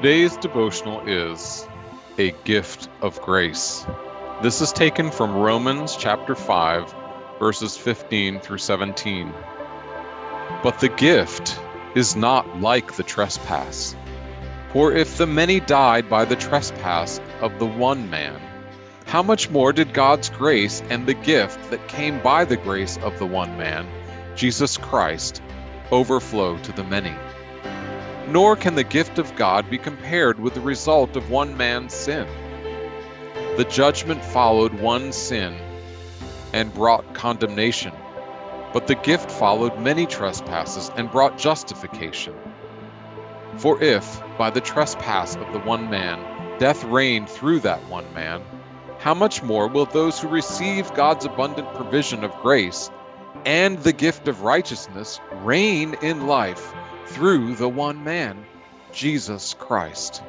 Today's devotional is a gift of grace. This is taken from Romans chapter 5, verses 15 through 17. But the gift is not like the trespass. For if the many died by the trespass of the one man, how much more did God's grace and the gift that came by the grace of the one man, Jesus Christ, overflow to the many? Nor can the gift of God be compared with the result of one man's sin. The judgment followed one sin and brought condemnation, but the gift followed many trespasses and brought justification. For if, by the trespass of the one man, death reigned through that one man, how much more will those who receive God's abundant provision of grace and the gift of righteousness reign in life through the one man, Jesus Christ.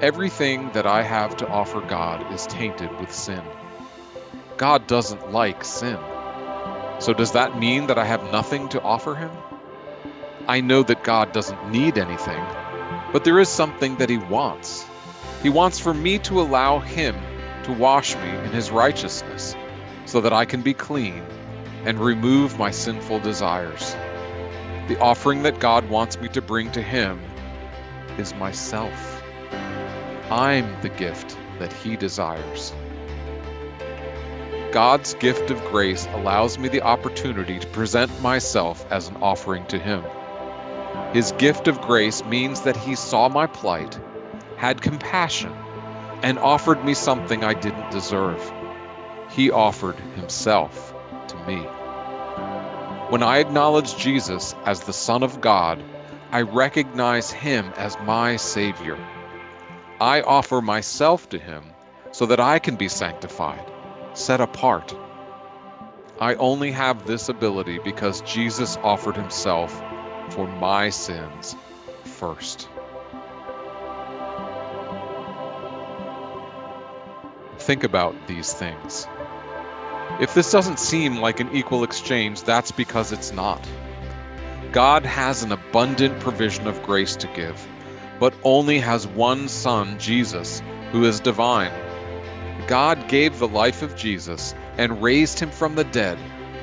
Everything that I have to offer God is tainted with sin. God doesn't like sin. So, does that mean that I have nothing to offer Him? I know that God doesn't need anything, but there is something that He wants. He wants for me to allow Him to wash me in His righteousness so that I can be clean and remove my sinful desires. The offering that God wants me to bring to Him is myself. I'm the gift that He desires. God's gift of grace allows me the opportunity to present myself as an offering to Him. His gift of grace means that He saw my plight, had compassion, and offered me something I didn't deserve. He offered Himself to me. When I acknowledge Jesus as the Son of God, I recognize Him as my Savior. I offer myself to Him so that I can be sanctified, set apart. I only have this ability because Jesus offered Himself for my sins first. Think about these things. If this doesn't seem like an equal exchange, that's because it's not. God has an abundant provision of grace to give, but only has one Son, Jesus, who is divine. God gave the life of Jesus and raised him from the dead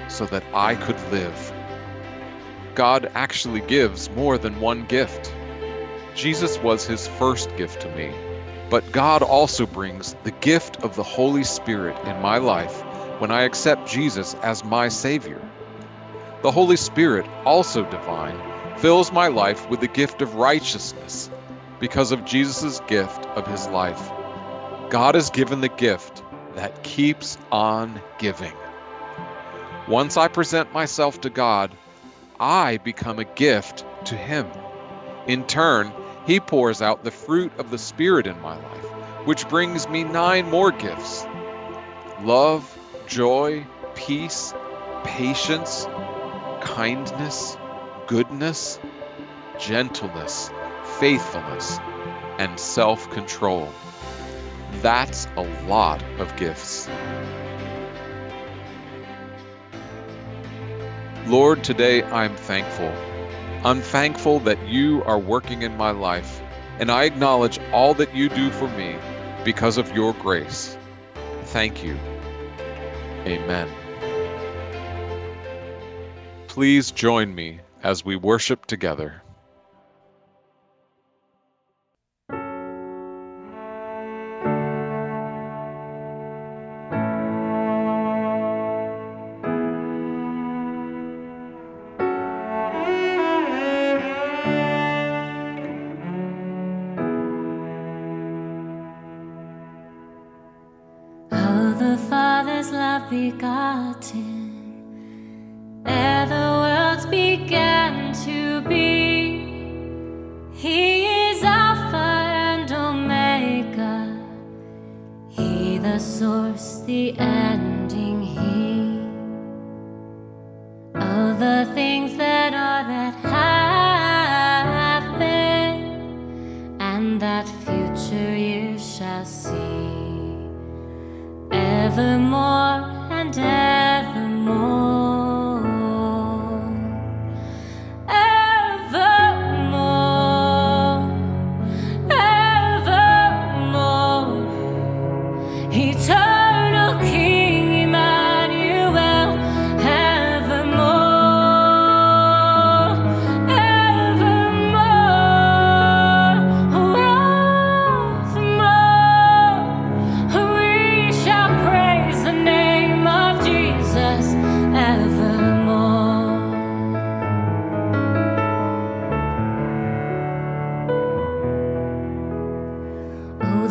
so that I could live. God actually gives more than one gift. Jesus was his first gift to me, but God also brings the gift of the Holy Spirit in my life when I accept Jesus as my Savior. The Holy Spirit, also divine, fills my life with the gift of righteousness because of Jesus' gift of his life. God has given the gift that keeps on giving. Once I present myself to God, I become a gift to Him. In turn, He pours out the fruit of the Spirit in my life, which brings me nine more gifts love, joy, peace, patience, kindness, goodness, gentleness, faithfulness, and self control. That's a lot of gifts. Lord, today I'm thankful. I'm thankful that you are working in my life, and I acknowledge all that you do for me because of your grace. Thank you. Amen. Please join me as we worship together. The ending, He of the things that are that have been, and that future you shall see evermore and evermore.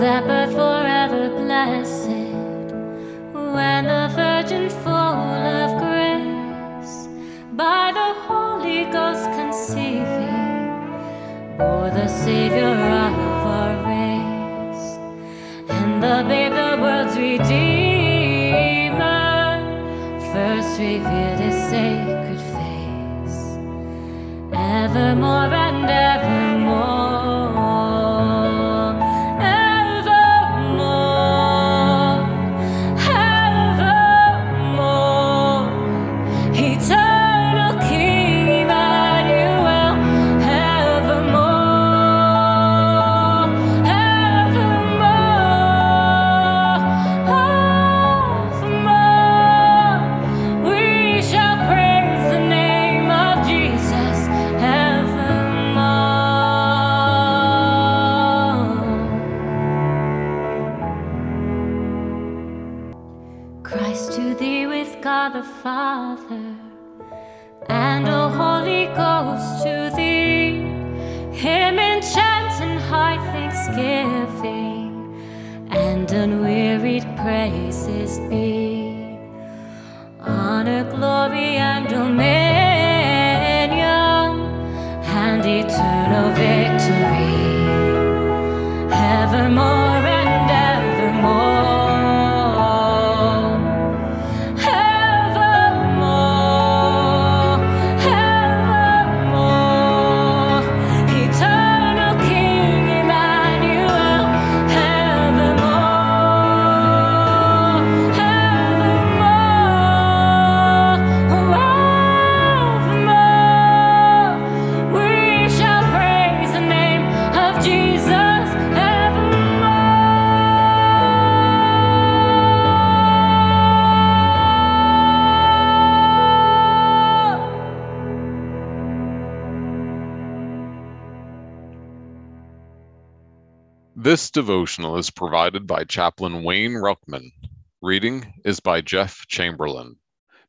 That birth forever blessed, when the Virgin full of grace, by the Holy Ghost conceiving, bore the Savior of our race, and the babe, the world's Redeemer, first revealed His sacred face, evermore and evermore. Thanksgiving and unwearied praises be. Honor, glory, and dominion and eternal victory This devotional is provided by Chaplain Wayne Ruckman. Reading is by Jeff Chamberlain.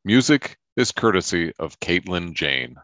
Music is courtesy of Caitlin Jane.